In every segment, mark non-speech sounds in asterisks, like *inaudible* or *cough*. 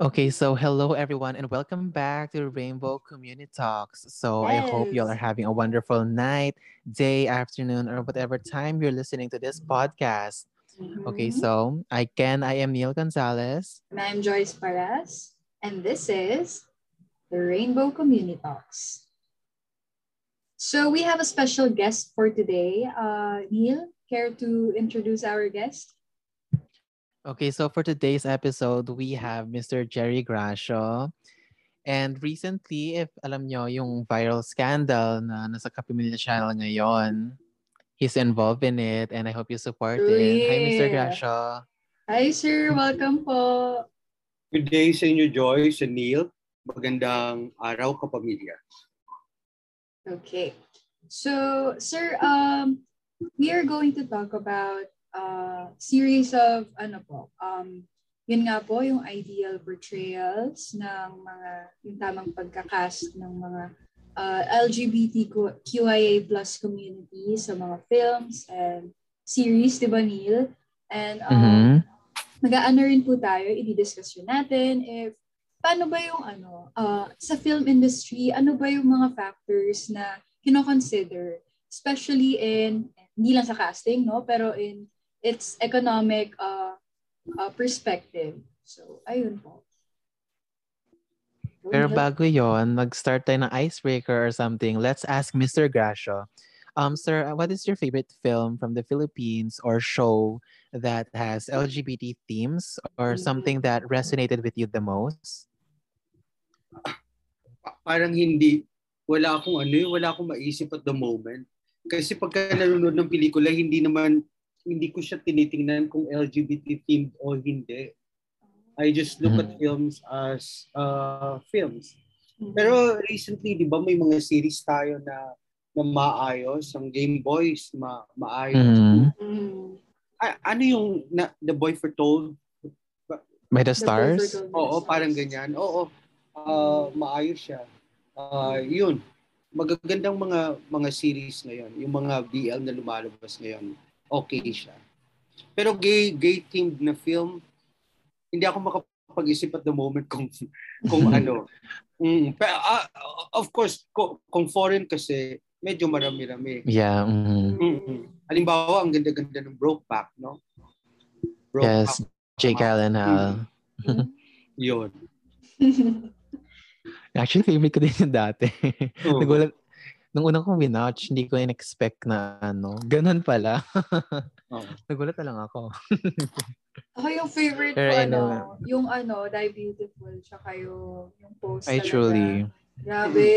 Okay, so hello everyone and welcome back to Rainbow Community Talks. So I hope you all are having a wonderful night, day, afternoon, or whatever time you're listening to this podcast. Okay, Mhm. so I can I am Neil Gonzalez. And I'm Joyce Paras, and this is the Rainbow Community Talks. So we have a special guest for today. Uh, Neil, care to introduce our guest? Okay, so for today's episode, we have Mr. Jerry Gracio. And recently, if alam nyo, yung viral scandal na nasa Kapimilya Channel ngayon, he's involved in it and I hope you support it. Hi, Mr. Yeah. Gracio. Hi, sir. Welcome po. Good day sa inyo, Joyce and Neil. Magandang araw, kapamilya. Okay. So, sir, um, we are going to talk about a series of, ano po, um, yun nga po, yung ideal portrayals ng mga, yung tamang pagkakast ng mga uh, LGBTQIA plus community sa mga films and series, di ba, Neil? And um, Mhm. mag-aano rin po tayo, i-discuss yun natin if paano ba yung ano, uh, sa film industry, ano ba yung mga factors na kino-consider, especially in, hindi lang sa casting, no? Pero in its economic uh, uh, perspective. So, ayun po. Pero bago yon, mag-start tayo ng icebreaker or something. Let's ask Mr. Gracio. Um, sir, uh, what is your favorite film from the Philippines or show that has LGBT themes or Mhm. something that resonated with you the most? Pa- Parang hindi, wala akong ano, eh, wala akong maisip at the moment. Kasi pagka nanonood ng pelikula, hindi naman, hindi ko siya tinitingnan kung LGBT themed o hindi. I just look at Mhm. films as uh, films. Mhm. Pero recently, di ba, may mga series tayo na na maayos. Ang Game Boys, ma maayos. Mhm. Mm. A- ano yung na, The Boy Foretold? By the The Stars? Boyfriend Oo, Stars. parang ganyan. Oo, ah, maayos siya. Ah, yun. Magagandang mga mga series ngayon. Yung mga BL na lumalabas ngayon, okay siya. Pero gay gay themed na film, hindi ako makapag-isip at the moment kung kung *laughs* ano. Mm, pero, ah, of course, ko- kung foreign kasi medyo marami-rami. Yeah. mhm. Mm-mm. Halimbawa, ang ganda-ganda ng Brokeback, no? Yes, Jake Gyllenhaal. Mm. *laughs* Yun. *laughs* Actually, favorite ko din yung dati. Oo. Nagulat, nung unang kong winatch, hindi ko in-expect na ano, ganun pala. Oo. *laughs* Nagulat na lang ako. Ako yung favorite Pero ko, ano, yung ano, Die Beautiful, tsaka yung, yung post I talaga. truly. Grabe,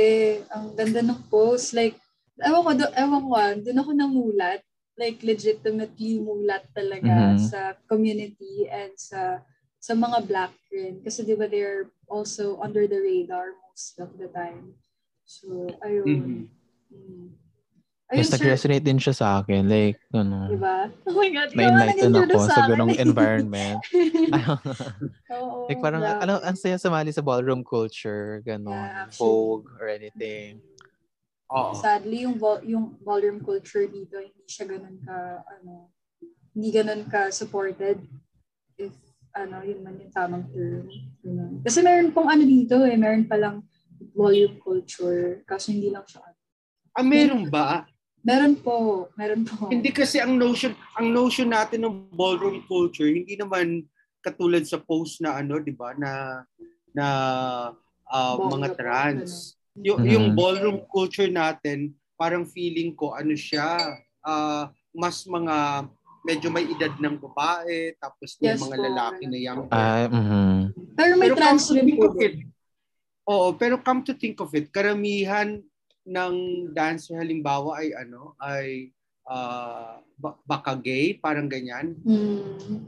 ang ganda ng post. Like, ewan ko, do- ewan ko, ah, doon ako namulat. Like, legitimately mulat talaga Mhm. sa community and sa sa mga black rin. Kasi di ba they're also under the radar most of the time. So, ayun. Mhm. Mm. Ayun, sir. nag-resonate din siya sa akin. Like, ano, Di ba? *laughs* Oh my God. na-enlighten ako sa akin ganong environment. *laughs* Oo, like, parang, grabe. ano, ang saya sumali sa ballroom culture, ganon, Yeah. Vogue, or anything. Oo. Sadly, yung yung volume culture dito hindi siya ganun ka ano, hindi ganun ka supported if ano, yun man yung tamang term. Ganun. Kasi meron pong ano dito eh, meron palang volume culture kasi hindi lang siya. Ah, meron ba? Meron po, meron po. Hindi kasi ang notion, ang notion natin ng ballroom culture, hindi naman katulad sa post na ano, 'di ba, na na Bongga mga trans. Yung Mhm. yung ballroom culture natin, parang feeling ko ano siya, ah, mas mga medyo may edad ng babae, tapos may Yes mga po, lalaki na young. Ah, mhm. Pero may Pero trans come to rin think po. of it, Oo, pero come to think of it, karamihan ng dancer halimbawa ay ano, ay ba- baka gay, parang ganyan. Hmm.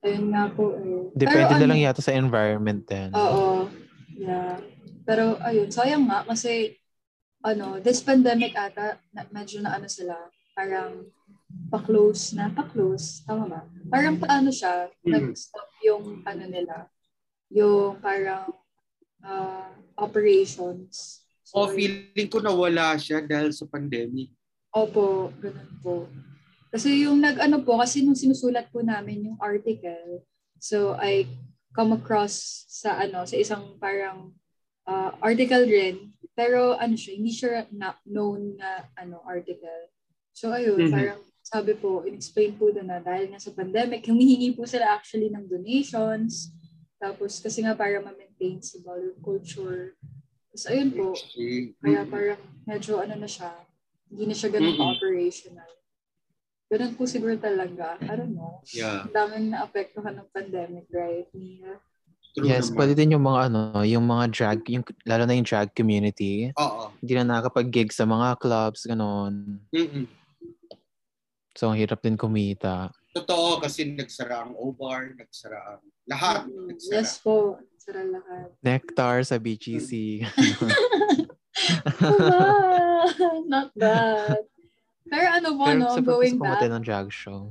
Ayun nga po eh. Depende Pero na lang ano, yata sa environment din. Oo. Yeah. Pero ayun, sayang nga kasi ano, this pandemic ata, na, medyo na ano sila, parang pa-close na, pa-close, tama ba? Parang paano siya, Mm. nag-stop yung ano nila, yung parang ah, operations. O feeling ko nawala siya dahil sa pandemic. Opo, ganun po. Kasi yung nag-ano po, kasi nung sinusulat po namin yung article, so I come across sa ano sa isang parang uh, article rin pero ano siya hindi siya na known na ano article so ayun mm-hmm. parang sabi po inexplain po doon na dahil nga sa pandemic humihingi po sila actually ng donations tapos kasi nga para ma-maintain si Bollywood culture so ayun po kaya parang medyo ano na siya hindi na siya ganun mm-hmm. operational Ganun po siguro talaga. I don't know. Yeah. Ang daming naapektuhan ng pandemic, right, Mia? True yes, naman. pwede din yung mga ano, yung mga drag, yung lalo na yung drag community. Oo. Hindi na nakakapag-gig sa mga clubs, gano'n. Mm-mm. So, ang hirap din kumita. Totoo, kasi nagsara ang O-Bar, nagsara ang lahat. Mm-hmm. Nagsara. Yes po, nagsara lahat. Nectar sa BGC. *laughs* Not bad. Pero ano po, Pero no, going back. Pero ng drag show.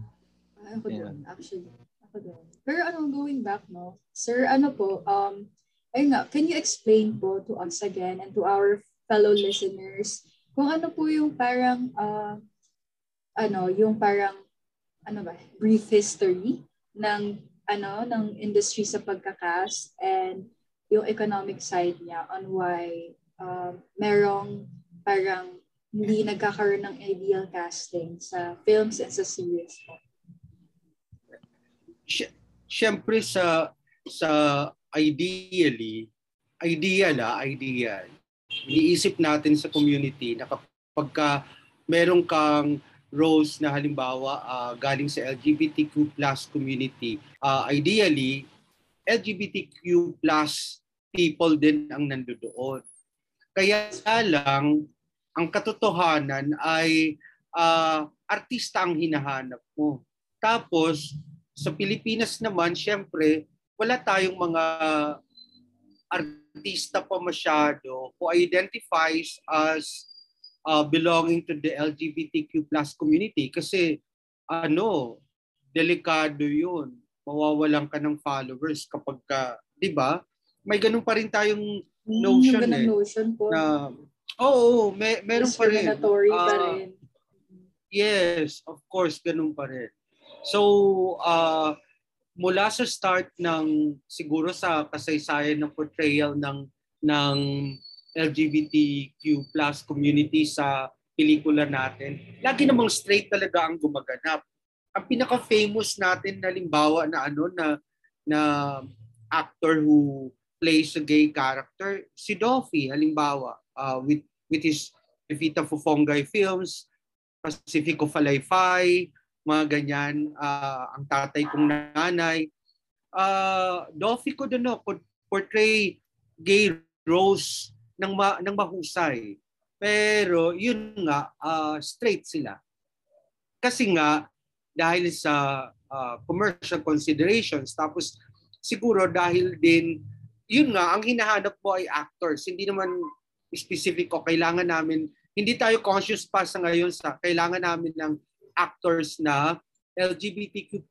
Ah, ako yeah. din, actually. Ako din. Pero ano, going back, no? Sir, ano po, um, ayun nga, can you explain po to us again and to our fellow listeners kung ano po yung parang, uh, ano, yung parang, ano ba, brief history ng, ano, ng industry sa pagkakast and yung economic side niya on why uh, merong parang hindi nagkakaroon ng ideal casting sa films and sa series po? Siyempre sa sa ideally, ideal ah, ideal. Iniisip natin sa community na kapag ka meron kang roles na halimbawa uh, galing sa LGBTQ plus community, uh, ideally, LGBTQ plus people din ang nandoon. Kaya lang, ang katotohanan ay uh, artista ang hinahanap mo. Tapos, sa Pilipinas naman, syempre, wala tayong mga artista pa masyado who identifies as uh, belonging to the LGBTQ plus community kasi ano, delikado yun. Mawawalan ka ng followers kapag ka, di ba? May ganun pa rin tayong hmm, notion mm, eh. Notion po. Na Oo, may, meron pa rin. Discriminatory uh, pa ah, rin. Yes, of course, ganun pa rin. So, uh, mula sa start ng siguro sa kasaysayan ng portrayal ng ng LGBTQ plus community sa pelikula natin, lagi namang straight talaga ang gumaganap. Ang pinaka-famous natin na limbawa na ano na na actor who plays a gay character, si Doffy, halimbawa, uh, with with his Evita Fufongay films, Pacifico Falayfay, mga ganyan, uh, ang tatay kong nanay. Uh, Dolphy ko doon no, portray gay roles ng, ma, ng mahusay. Pero yun nga, uh, straight sila. Kasi nga, dahil sa uh, commercial considerations, tapos siguro dahil din, yun nga, ang hinahanap mo ay actors. Hindi naman specific o kailangan namin, hindi tayo conscious pa sa ngayon sa kailangan namin ng actors na LGBTQ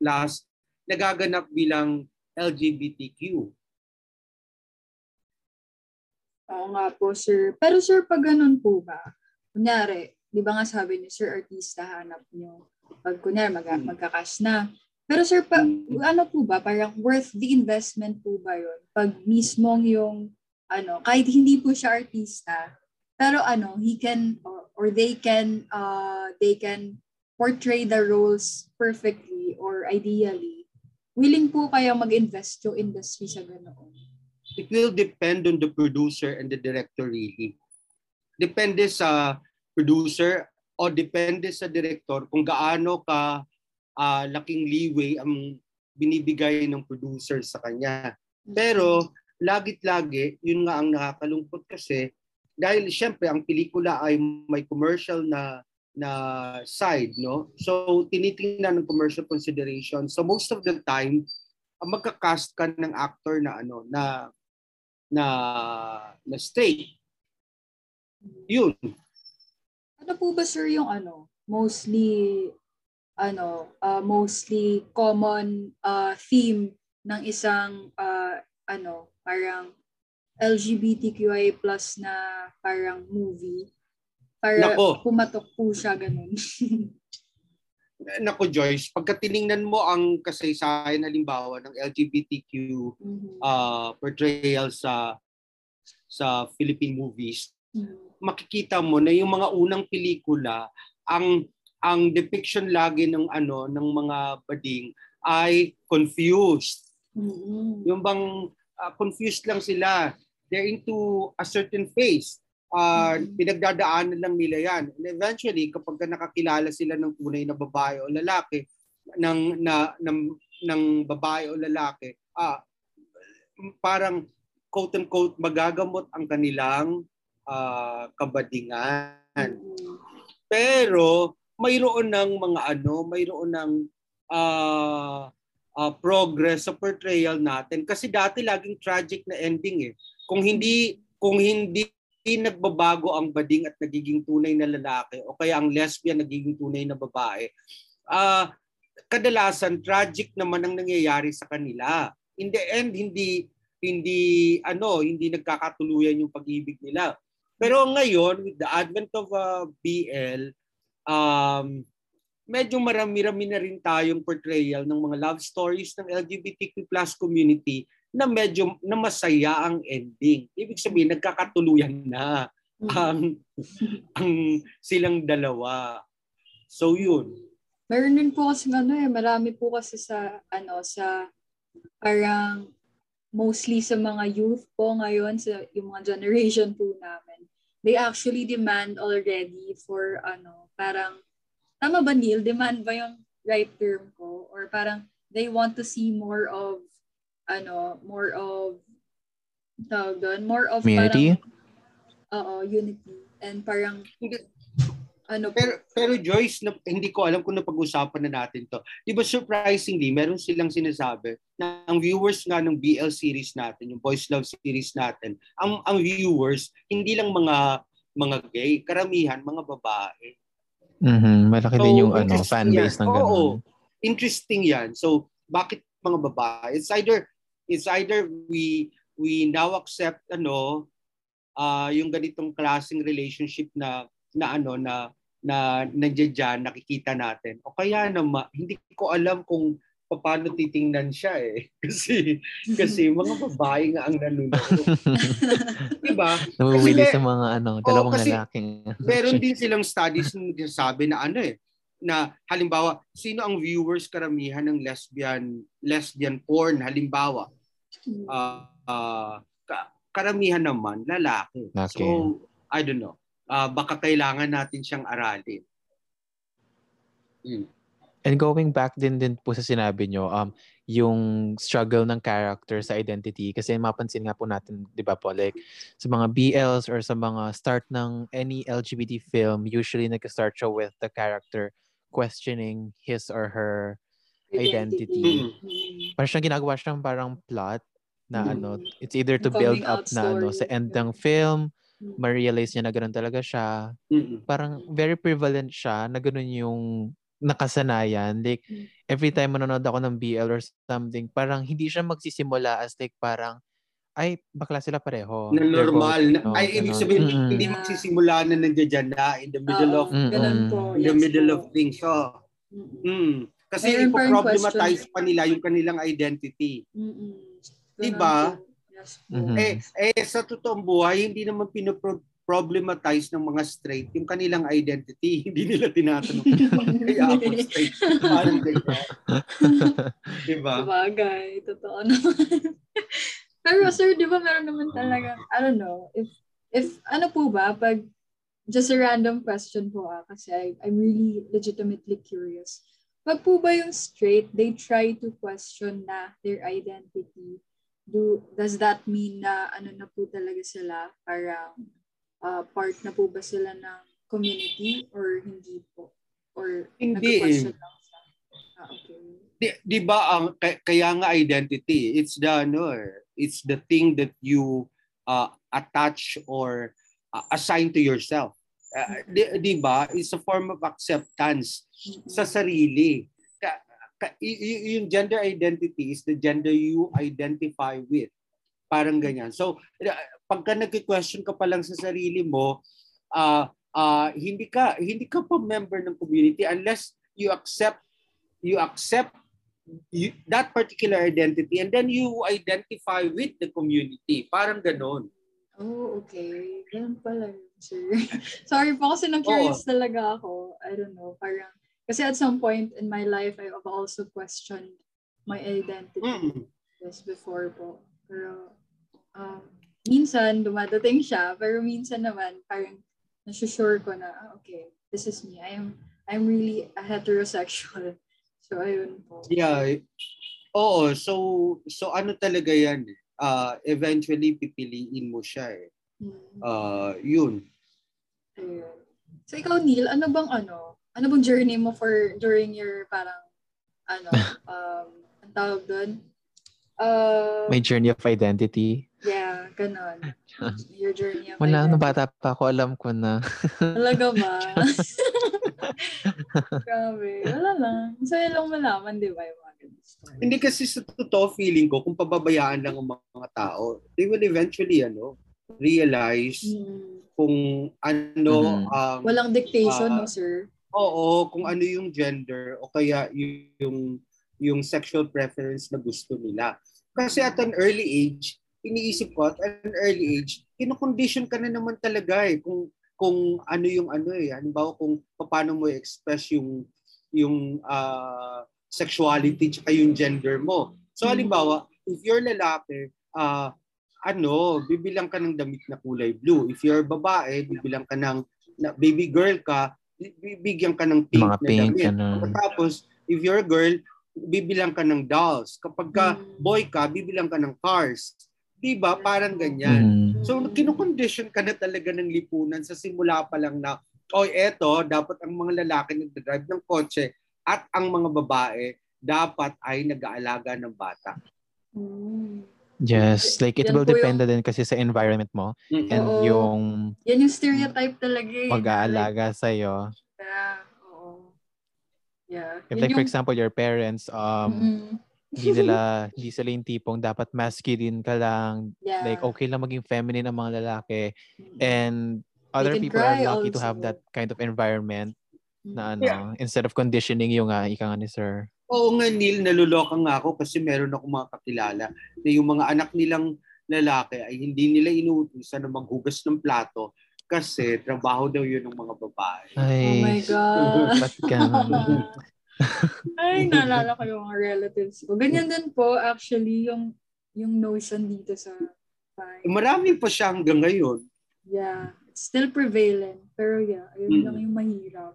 nagaganap bilang LGBTQ. Oo nga po, sir. Pero sir, pag ganun po ba, kunyari, di ba nga sabi niyo, sir, artista, hanap niyo. Pag kunyari, mag- hmm. magkakas na. Pero sir, pa, ano po ba, parang worth the investment po ba yun? Pag mismong yung ano, kahit hindi po siya artista, pero ano, he can or, or they can uh they can portray the roles perfectly or ideally. Willing po kaya mag-invest yung industry sa ganoon? It will depend on the producer and the director really. Depende sa producer o depende sa director kung gaano ka uh, laking leeway ang binibigay ng producer sa kanya. Pero lagit lagi, yun nga ang nakakalungkot kasi dahil siyempre ang pelikula ay may commercial na na side, no? So tinitingnan ng commercial consideration. So most of the time, magka-cast ka ng actor na ano na na na straight. Yun. Ano po ba sir yung ano, mostly ano, uh, mostly common uh, theme ng isang uh, ano, parang LGBTQI plus na parang movie. Para Nako. pumatok po siya ganun. *laughs* nako Joyce, pagka tiningnan mo ang kasaysayan halimbawa ng LGBTQ Mhm. uh, portrayal sa sa Philippine movies, Mhm. makikita mo na yung mga unang pelikula, ang ang depiction lagi ng ano ng mga bading ay confused. Mhm. Yung bang uh, confused lang sila. They're into a certain phase. Uh. Pinagdadaanan lang nila yan. And eventually, kapag ka nakakilala sila ng tunay na babae o lalaki, ng, na, ng, ng babae o lalaki, ah, parang quote-unquote magagamot ang kanilang ah, kabadingan. Mhm. Pero mayroon ng mga ano, mayroon ng ah, ah, progress sa portrayal natin kasi dati laging tragic na ending eh. Kung hindi kung hindi nagbabago ang bading at nagiging tunay na lalaki o kaya ang lesbian nagiging tunay na babae, ah kadalasan tragic naman ang nangyayari sa kanila. In the end hindi hindi ano, hindi nagkakatuluyan yung pag-ibig nila. Pero ngayon with the advent of uh, BL, um, medyo marami-rami na rin tayong portrayal ng mga love stories ng LGBTQ plus community na medyo na masaya ang ending. Ibig sabihin, nagkakatuluyan na Mhm. ang, ang silang dalawa. So yun. Meron din po kasi ano eh, marami po kasi sa ano sa parang mostly sa mga youth po ngayon sa yung mga generation po namin. They actually demand already for ano, parang tama ba Neil? Demand ba yung right term ko or parang they want to see more of ano, more of tawag doon, more of Community? parang oo, unity and parang ano Pero, pero Joyce, na, hindi ko alam kung napag-usapan na natin to. Di ba surprisingly, meron silang sinasabi na ang viewers nga ng BL series natin, yung Boys Love series natin, ang, ang viewers, hindi lang mga mga gay, karamihan mga babae. Mhm, Malaki So, din yung ano, interesting fan base yan. ng Oo. ganun. Interesting yan. So, bakit mga babae? It's either it's either we we now accept ano ah yung ganitong klaseng relationship na na ano na na nandiyan nakikita natin. O kaya naman, hindi ko alam kung paano titingnan siya eh. *laughs* Kasi kasi mga babae nga ang nanonood. *laughs* diba? Nawiwili Kasi sa mga ano, dalawang kasi lalaking. Meron din silang studies na nagsasabi na ano eh, na halimbawa, sino ang viewers karamihan ng lesbian lesbian porn halimbawa? Ah ah, ka- karamihan naman lalaki. Lalaki. So, I don't know. Ah, baka kailangan natin siyang aralin. Hmm. And going back din din po sa sinabi nyo, um, yung struggle ng character sa identity. Kasi mapansin nga po natin, di ba po, like sa mga BLs or sa mga start ng any LGBT film, usually nag-start siya with the character questioning his or her identity. Mm. Parang siyang ginagawa siyang parang plot na Mm. ano, it's either to build up na ano, sa story. end ng film, Mm. ma-realize niya na gano'n talaga siya. Mm-mm. Parang very prevalent siya na gano'n yung nakasanayan. Like, Mm. every time manonood ako ng BL or something, parang hindi siya magsisimula as like parang, ay, bakla sila pareho. Na normal. both, Na, no, ay, ibig sabihin, Mm-mm. hindi magsisimula na nandiyan na in the middle Oo, of ganun po. in the middle of things. So, Mm-mm. mm, kasi ipoproblematize pa nila yung kanilang identity. Mm-mm. Diba? Yes po. Mhm. Eh, eh sa totoong buhay, hindi naman pinoproblematize ng mga straight yung kanilang identity. *laughs* Hindi nila tinatanong, kaya ako *laughs* straight. Parang ganyan. *laughs* diba? Sabagay, totoo naman. Pero sir, di ba meron naman talaga, I don't know, if, if ano po ba, pag, just a random question po ah, kasi I, I'm really legitimately curious. Pag po ba yung straight, they try to question na their identity, do does that mean na ano na po talaga sila, parang ah, part na po ba sila ng community or hindi po? Or Hindi eh. lang siya? Ah, okay. Di, di ba ang kaya, nga identity, it's the ano, it's the thing that you uh, attach or uh, assign to yourself. Uh, di, di ba? It's a form of acceptance Mm-mm. sa sarili. Yung gender identity is the gender you identify with. Parang ganyan. So, uh, pagka nagki-question ka pa lang sa sarili mo, ah ah, hindi ka hindi ka pa member ng community unless you accept you accept you, that particular identity and then you identify with the community. Parang ganon. Oh, okay. Ganun pala yun, sir. *laughs* Sorry po kasi na-curious talaga ako. I don't know, parang, kasi at some point in my life, I've also questioned my identity. Mm. Yes, before po. Pero, um, minsan, dumadating siya, pero minsan naman, parang, nasusure ko na, ah, okay, this is me. I am, I'm really a heterosexual. *laughs* So, ayun po. Yeah. Oo, so so ano talaga 'yan? Uh, eventually pipiliin mo siya eh. Hmm. Uh, yun. Ayun. So ikaw Neil, ano bang ano? Ano bang journey mo for during your parang ano, *laughs* um, ang tawag doon? Uh, My journey of identity. yeah, ganon. *laughs* Your journey of Wala, nung identity. bata pa ako, alam ko na. Talaga ba? *laughs* Grabe. Wala lang. Saya lang malaman, di ba, yung mga ganun story. Hindi kasi sa totoo feeling ko kung pababayaan lang ang mga tao, they will eventually ano, realize Hmm. kung ano Mhm. ang Walang dictation, Ah. no, sir? Oo, kung ano yung gender o kaya yung yung sexual preference na gusto nila. Kasi at an early age, iniisip ko at an early age, kinocondition ka na naman talaga eh kung kung ano yung ano eh. Halimbawa kung paano mo express yung yung ah, sexuality tsaka yung gender mo. So Mm. halimbawa, if you're lalaki, ah ano, bibilang ka ng damit na kulay blue. If you're babae, bibilang ka ng na, baby girl ka, bibigyan ka ng pink Mga na pink, damit. ano. Tapos, if you're a girl, bibilang ka ng dolls. Kapag ka Mm. boy ka, bibilang ka ng cars. Di ba? Parang ganyan. Mm. So, kinukondition ka na talaga ng lipunan sa simula pa lang na, o eto, dapat ang mga lalaki nagdadrive ng kotse at ang mga babae dapat ay nag-aalaga ng bata. Hmm. Yes, like it Yan will depend din kasi sa environment mo Mm. and Oo. yung Yan yung stereotype talaga eh. mag-aalaga sa iyo. Yeah, oo. Yeah. If like for yung- example your parents um Mm-mm. hindi nila *laughs* hindi sila yung tipong dapat masculine ka lang, yeah. like okay lang maging feminine ang mga lalaki Mm-mm. and other people are lucky to have also. that kind of environment na ano Yeah. instead of conditioning yung nga ika nga ni sir. Oo nga, Neil, naluloka nga ako kasi meron ako mga kakilala na yung mga anak nilang lalaki ay hindi nila inuutusan na maghugas ng plato kasi trabaho daw yun ng mga babae. Ay, Oh my God. ba't ganun? *laughs* Ay, naalala ko yung mga relatives ko. Ganyan din po, actually, yung yung notion dito sa bahay. Marami pa siya hanggang ngayon. Yeah. It's still prevalent. Pero yeah, ayun Mm. lang yung mahirap.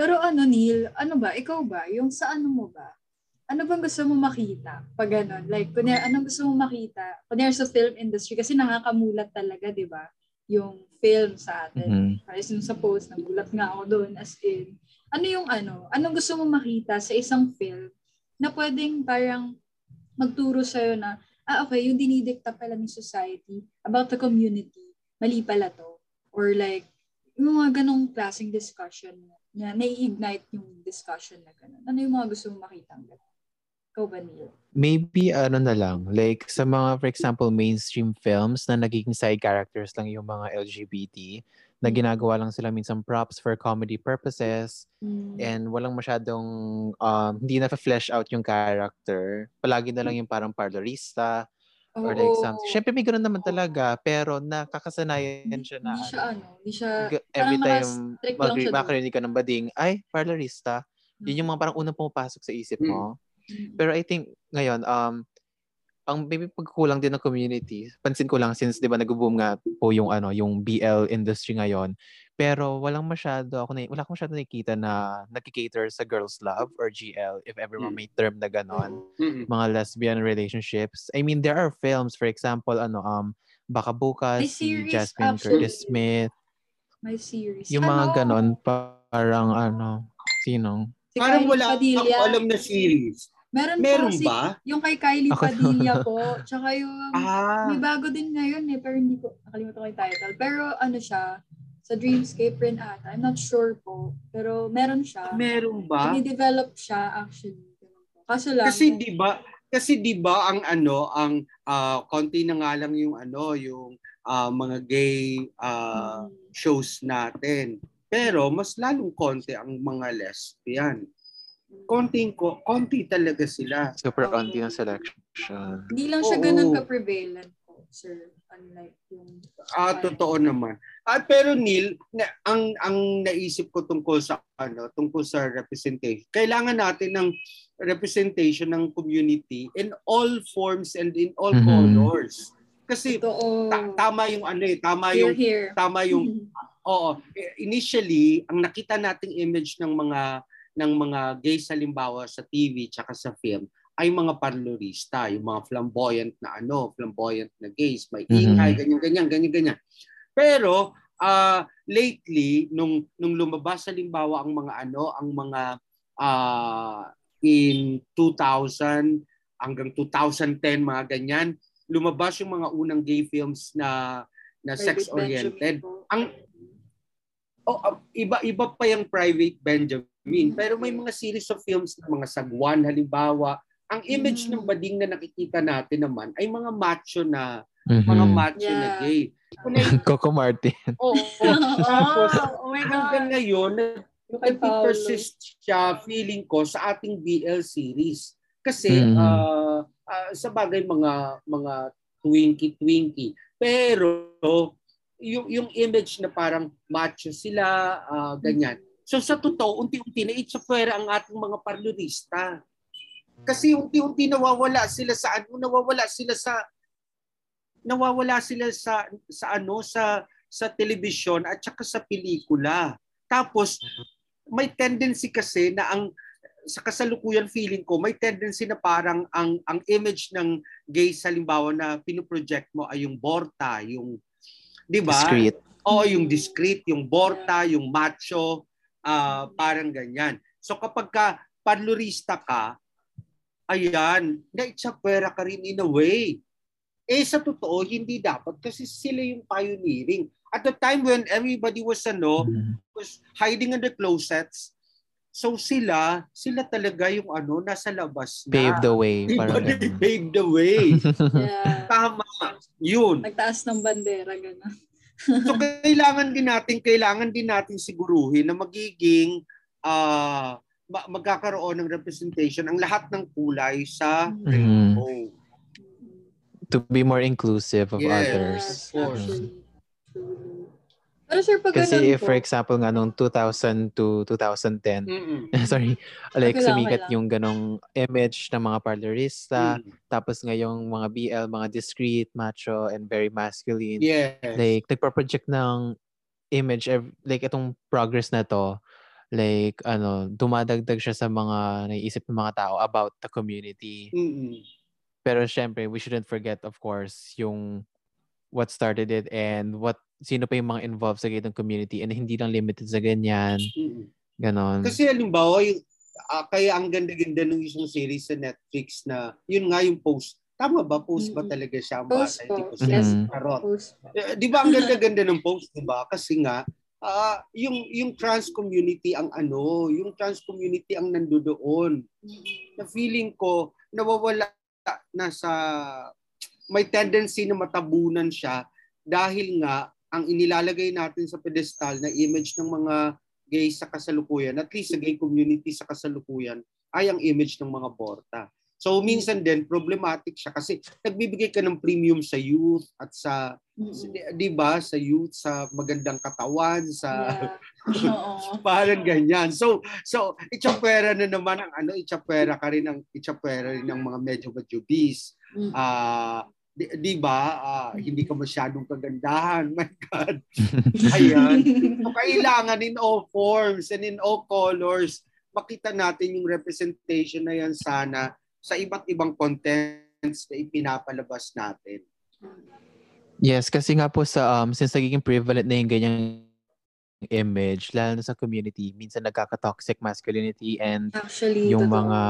Pero ano, Neil, ano ba? Ikaw ba? Yung sa ano mo ba? Ano bang gusto mo makita? Pag ganun. Like, kunyari, anong gusto mo makita? Kunyari sa film industry, kasi nakakamulat talaga, di ba? Yung film sa atin. Mhm. Kasi yung sa post, nagulat nga ako doon as in. Ano yung ano? Anong gusto mo makita sa isang film na pwedeng parang magturo sa'yo na, ah okay, yung dinidikta pala ng society about the community, mali pala to. Or like, yung mga ganong klaseng discussion na nai-ignite yung discussion na gano'n. Ano yung mga gusto mo makita ang gano'n? Ikaw ba, Neil? Maybe ano na lang, like sa mga for example mainstream films na nagiging side characters lang yung mga LGBT na Mm. ginagawa lang sila minsan props for comedy purposes Mm. and walang masyadong um, hindi na flesh out yung character. Palagi na lang yung parang parlorista or like Oo. something. Syempre may ganun naman talaga pero nakakasanayan siya na Hindi siya ano, hindi siya, every time mag- makarinig ka ng bading, ay, parlorista. Yun yung Mm. mga parang unang pumapasok sa isip mo. Mm. Pero I think ngayon, um, ang maybe pagkulang din ng community, pansin ko lang since 'di ba nag-boom nga po yung ano, yung BL industry ngayon. Pero walang masyado ako na wala akong masyado nakikita na nagki-cater sa girls love or GL if ever Mm. may term na ganon, Mm-mm. mga lesbian relationships. I mean, there are films for example ano um Baka Bukas, si Jasmine actually. Curtis Smith, May series. yung mga Ano? ganon parang ano, sino? Si Parang Kylie wala Padilla. akong alam na series. Meron, Meron po si, ba? yung kay Kylie Ako- Padilla *laughs* po. Tsaka yung, Ah, may bago din ngayon eh, pero hindi ko, nakalimutan ko yung title. Pero ano siya, sa Dreamscape rin ata. I'm not sure po. Pero meron siya. meron ba? Dini-develop siya actually. Kaso lang, Kasi 'di ba? Kasi 'di ba ang ano, ang ah, konti na nga lang yung ano, yung ah, mga gay mm, shows natin. Pero mas lalong konti ang mga lesbian. Konting ko, konti talaga sila. Super Oo. onti ang selection. Hindi lang siya Oo. ganun ka-prevalent po, sir. Unlike yung... Ah, totoo naman. Ah, pero Neil, na, ang ang naisip ko tungkol sa ano, tungkol sa representation. Kailangan natin ng representation ng community in all forms and in all Mhm. colors. Kasi Totoo. ta- tama yung ano eh, tama Here, yung here. tama yung Oo, eh, initially ang nakita nating image ng mga ng mga gays halimbawa sa TV tsaka sa film ay mga parlorista, yung mga flamboyant na ano, flamboyant na gays, may ingay, ganyan ganyan, ganyan ganyan. Pero ah lately nung nung lumabas halimbawa ang mga ano, ang mga ah in 2000 hanggang 2010 mga ganyan, lumabas yung mga unang gay films na na sex oriented. Ang- Oh, ah, iba-iba pa yung Private Benjamin. Mm. Pero may mga series of films na mga sagwan halimbawa. Ang image Mm. ng bading na nakikita natin naman ay mga macho na mga Mhm. macho na Yeah. gay. Na- *laughs* Coco Martin. *laughs* Oo. Tapos oh my hanggang God. ngayon, nag-persist siya feeling ko sa ating BL series. Kasi Mhm. ah, ah, sa bagay mga mga twinky-twinky. Pero yung yung image na parang macho sila, ah, ganyan. So sa totoo, unti-unti na itsapwera ang ating mga parlorista. Kasi unti-unti nawawala sila sa ano, nawawala sila sa nawawala sila sa sa ano sa sa telebisyon at saka sa pelikula. Tapos may tendency kasi na ang sa kasalukuyan feeling ko may tendency na parang ang ang image ng gay halimbawa na pinoproject mo ay yung borta, yung 'di ba? Discreet. Oo, yung discreet, yung borta, yung macho, ah parang ganyan. So kapag ka parlorista ka, ayan, naitsapwera ka rin in a way. Eh sa totoo, hindi dapat kasi sila yung pioneering. At the time when everybody was ano, Mhm. was hiding in the closets, so sila, sila talaga yung ano, nasa labas na. Pave the way. Diba? Parang They the way. *laughs* Yeah. Tama. Yun. Nagtaas ng bandera, gano'n. So kailangan din natin kailangan din natin siguruhin na magiging ah ma- magkakaroon ng representation ang lahat ng kulay sa Mhm. rainbow. To be more inclusive of Yes. others. of course. Actually. Truly. Pero sir, pag Kasi if, for po, example, nga nung 2000 to 2010, Mm-mm. *laughs* sorry, like Okay sumikat lang. yung ganong image ng mga parlorista, Mm. tapos ngayong mga BL, mga discreet, macho, and very masculine. Yes. Like, nagpa-project ng image, like itong progress na to, like, ano, dumadagdag siya sa mga naiisip ng mga tao about the community. Mm-mm. Pero syempre, we shouldn't forget, of course, yung what started it and what sino pa yung mga involved sa ganitong community and hindi lang limited sa ganyan. Ganon. Kasi halimbawa, yung, ah, kaya ang ganda-ganda ng isang series sa Netflix na yun nga yung post. Tama ba? Post ba talaga siya? Ang Post basa? po. Hindi ko Yes. siya karot. post po. Eh, Di ba ang ganda-ganda ng post, di ba? Kasi nga, ah, yung yung trans community ang ano, yung trans community ang nandoon. Na feeling ko nawawala na sa may tendency na matabunan siya dahil nga ang inilalagay natin sa pedestal na image ng mga gay sa kasalukuyan, at least sa gay community sa kasalukuyan, ay ang image ng mga borta. So minsan din problematic siya kasi nagbibigay ka ng premium sa youth at sa Mm-mm. 'di ba sa youth sa magandang katawan sa Yeah. *laughs* Parang ganyan. So so itsapwera na naman ang ano itsapwera ka rin ang itsapwera rin ng mga medyo majubis. Mm. Ah di, di ba ah, hindi ka masyadong kagandahan. *laughs* My God. *laughs* Ayan. So kailangan in all forms and in all colors makita natin yung representation na yan sana sa iba't ibang contents na ipinapalabas natin. Yes, kasi nga po sa, um, since nagiging prevalent na yung ganyang image, lalo na sa community, minsan nagkaka-toxic masculinity and Actually, yung totoo. mga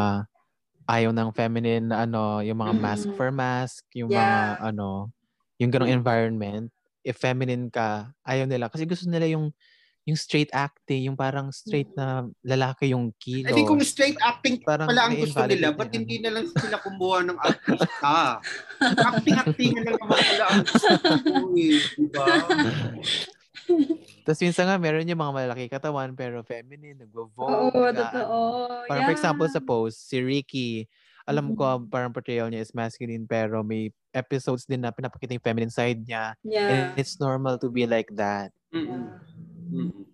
ayaw ng feminine na ano, yung mga mask Mm. for mask, yung Yeah. mga ano, yung ganong environment, if feminine ka, ayaw nila. Kasi gusto nila yung yung straight acting, yung parang straight na lalaki yung I think kung straight acting Parang pala ang gusto nila, ba't yan. hindi na lang sila kumuha ng artista? Acting-acting na lang naman pala ang gusto ko eh? Tapos minsan nga, meron yung mga malaki katawan pero feminine, nagvo-vogue. Oo, na totoo. Parang for Yeah. example sa post, si Ricky, alam ko parang portrayal niya is masculine pero may episodes din na pinapakita yung feminine side niya. Yeah. And it's normal to be like that. Yeah. Mm-mm.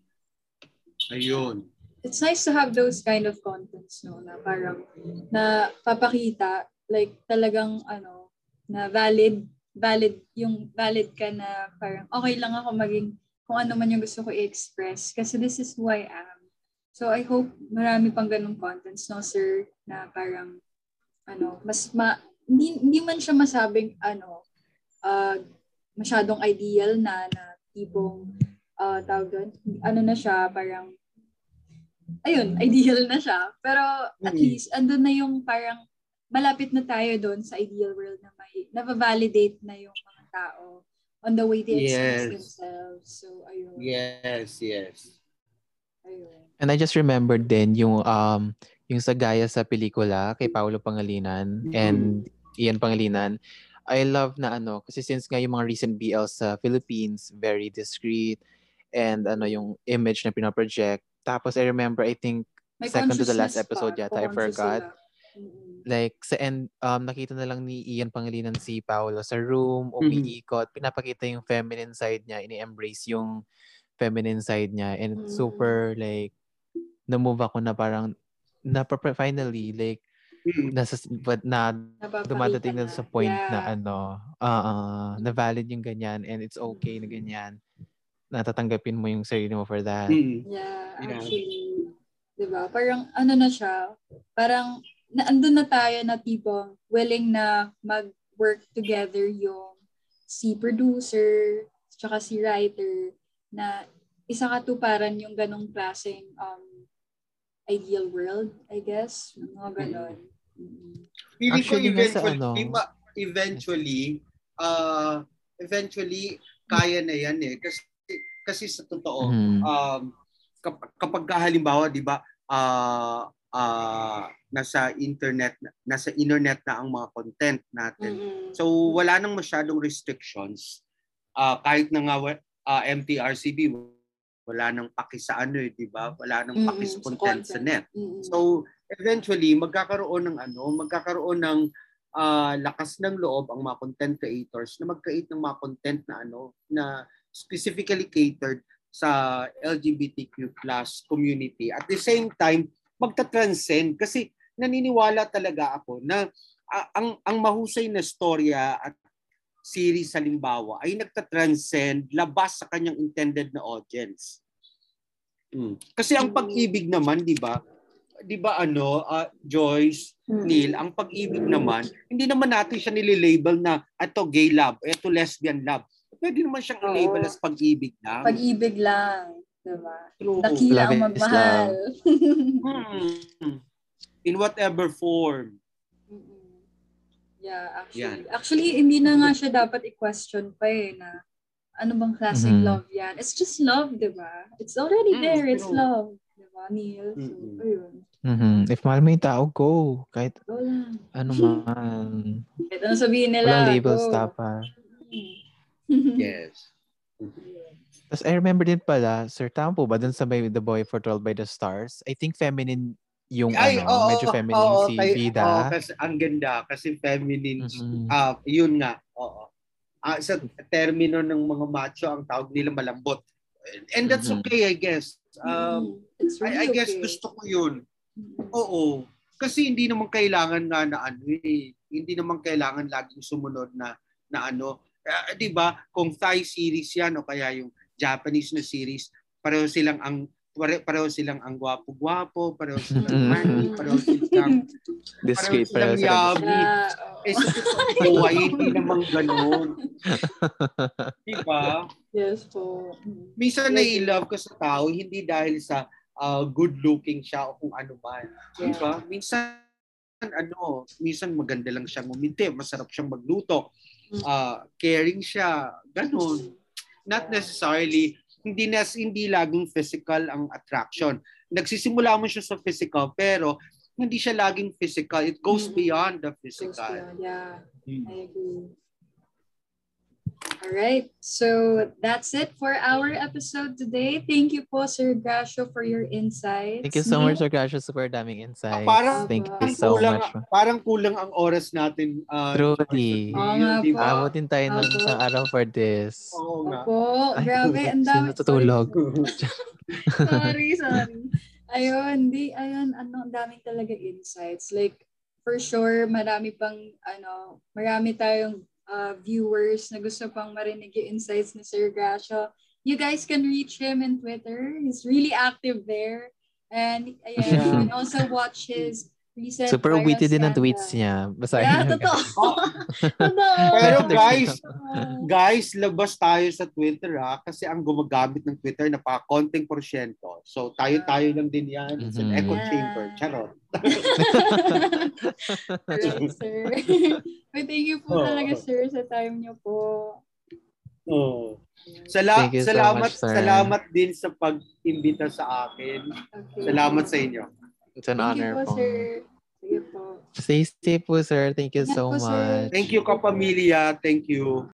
Ayun. It's nice to have those kind of contents, no? Na parang, na papakita, like talagang, ano, na valid, valid, yung valid ka na parang, okay lang ako maging kung ano man yung gusto ko i-express kasi this is who I am. So I hope marami pang ganung contents, no, sir, na parang, ano, mas ma, hindi, hindi man siya masabing, ano, uh, masyadong ideal na, na tipong, uh, tawag doon, ano na siya, parang, ayun, *laughs* ideal na siya. Pero at Mm. least, andun na yung parang, malapit na tayo doon sa ideal world na may, na-validate na yung mga tao on the way they express Yes. themselves. So, ayun. Yes, yes. Ayun. And I just remembered din yung um yung sa gaya sa pelikula kay Paolo Pangalinan and Ian Pangalinan. I love na ano kasi since nga yung mga recent BL sa Philippines very discreet and ano yung image na pinaproject. Tapos I remember I think May second to the last episode yata I forgot. sila. Like sa end um nakita na lang ni Ian Pangalinan si Paolo sa room, Mhm. umiikot, pinapakita yung feminine side niya, ini-embrace yung feminine side niya and it's Mm. super like na-move ako na parang na finally like Mm. nasa but na dumadating na sa point na Yeah. ano ah ah, na valid yung ganyan and it's okay na ganyan natatanggapin mo yung sarili mo for that Mm. Yeah, actually. 'Di ba? Parang ano na siya, parang naandun na tayo na tipong willing na mag-work together yung si producer, tsaka si writer, na isa katuparan yung ganong klaseng um, ideal world, I guess. Mga ganon. Mm. Feeling ko Actually, nasa eventually, ano- eventually, uh, eventually, kaya na yan eh. Kasi, kasi sa totoo, Mhm. um, kap- kapag ka halimbawa, di ba, ah ah, nasa internet, nasa internet na ang mga content natin. Mm-mm. So, wala nang masyadong restrictions. Ah, kahit na nga ah, MTRCB, wala nang paki sa ano eh, di ba? Wala nang paki sa sa content sa content. net. Mm-mm. So, eventually, magkakaroon ng ano, magkakaroon ng ah, lakas ng loob ang mga content creators na mag-create ng mga content na ano, na specifically catered sa LGBTQ plus community. At the same time, magta-transcend kasi naniniwala talaga ako na ah, ang ang mahusay na storya at series halimbawa ay nagta-transcend labas sa kanyang intended na audience. Mm. Kasi ang pag-ibig naman, 'di ba? 'Di ba ano, ah, Joyce, Mm-mm. Neil, ang pag-ibig naman, hindi naman natin siya nililabel na ito gay love, ito lesbian love. Pwede naman siyang Oo. i-label as pag-ibig lang. Pag-ibig lang. Diba? True. Dakila Love ang is magmahal. Hmm. In whatever form. Yeah, actually. Yan. Actually, hindi na nga siya dapat i-question pa eh na ano bang klaseng Mhm. love yan. It's just love, di ba? It's already Mm, there. It's true. love. Di ba, Neil? So, Mm-mm. ayun. Mhm. if mahal mo yung tao go kahit Go lang. ano man Kahit ano sabihin nila. walang labels go. dapat Mm. *laughs* Yes. Tapos I remember din pala, Sir, tama po ba dun sa may The Boy Foretold by the Stars? I think feminine yung ano, medyo feminine oo, si kay- Vida. oo, kasi ang ganda kasi feminine. Mhm. Ah, yun nga. Oo. Ah, sa termino ng mga macho ang tawag nila malambot. And that's Mhm. okay, I guess. Um, Mm. It's I, I really guess okay. gusto ko yun. Mm. Oo. Kasi hindi naman kailangan nga na ano eh, hindi naman kailangan laging sumunod na na ano, Ah, 'di ba? Kung Thai series 'yan o kaya yung Japanese na series, pareho silang ang pare, pareho silang ang gwapo-gwapo, pareho silang Mm. manly, pareho *laughs* silang Discreet pareho pa silang yabi. Yeah. Eh sa buhay, hindi naman ganun. *laughs* Di ba? Yes po. Mm. Minsan Yes. nai-love ka sa tao, hindi dahil sa ah, good-looking siya o kung ano man. Di ba? Minsan, ano, minsan maganda lang siyang umiti, masarap siyang magluto, Ah, caring siya, ganun. Not necessarily, hindi nas hindi laging physical ang attraction. Nagsisimula mo siya sa physical, pero hindi siya laging physical. It goes Mm. beyond the Goes physical. beyond. Yeah, Mm. I agree. All right. So that's it for our episode today. Thank you po, Sir Gasho, for your insights. Thank you so much, Sir Gracio. Super daming insights. Parang- Thank you so kulang, much. Parang kulang ang oras natin. Uh, Truly. Oo nga po. ba? Abutin tayo ng isang araw for this. Oo nga. Opo, grabe. Ang dami. natutulog? *laughs* sorry, sorry. Ayun, di, ayun, ano, ang daming talaga insights. Like, for sure, marami pang, ano, marami tayong uh, viewers na gusto pang marinig yung insights ni Sir Gracio. You guys can reach him in Twitter. He's really active there. And, ayan, you Yeah. can also watch his recent Super witty din ang tweets niya. Basahin Yeah, *laughs* totoo. guys. totoo. Pero guys, guys, labas tayo sa Twitter ha kasi ang gumagamit ng Twitter napaka-konting porsyento. So tayo-tayo lang din yan. It's an Mhm. echo Yeah. chamber. Charot. *laughs* Correct, *laughs* sir. But thank you po Oo. talaga, sir, sa time niyo po. Oh. Sala- Thank you so salamat, much, sir. salamat din sa pag-imbita sa akin. Okay. Salamat sa inyo. It's an Thank you honor po, po. sir. Sige po. Stay safe po, sir. Thank you Ingat so po, sir. much. Thank you, kapamilya. Thank you.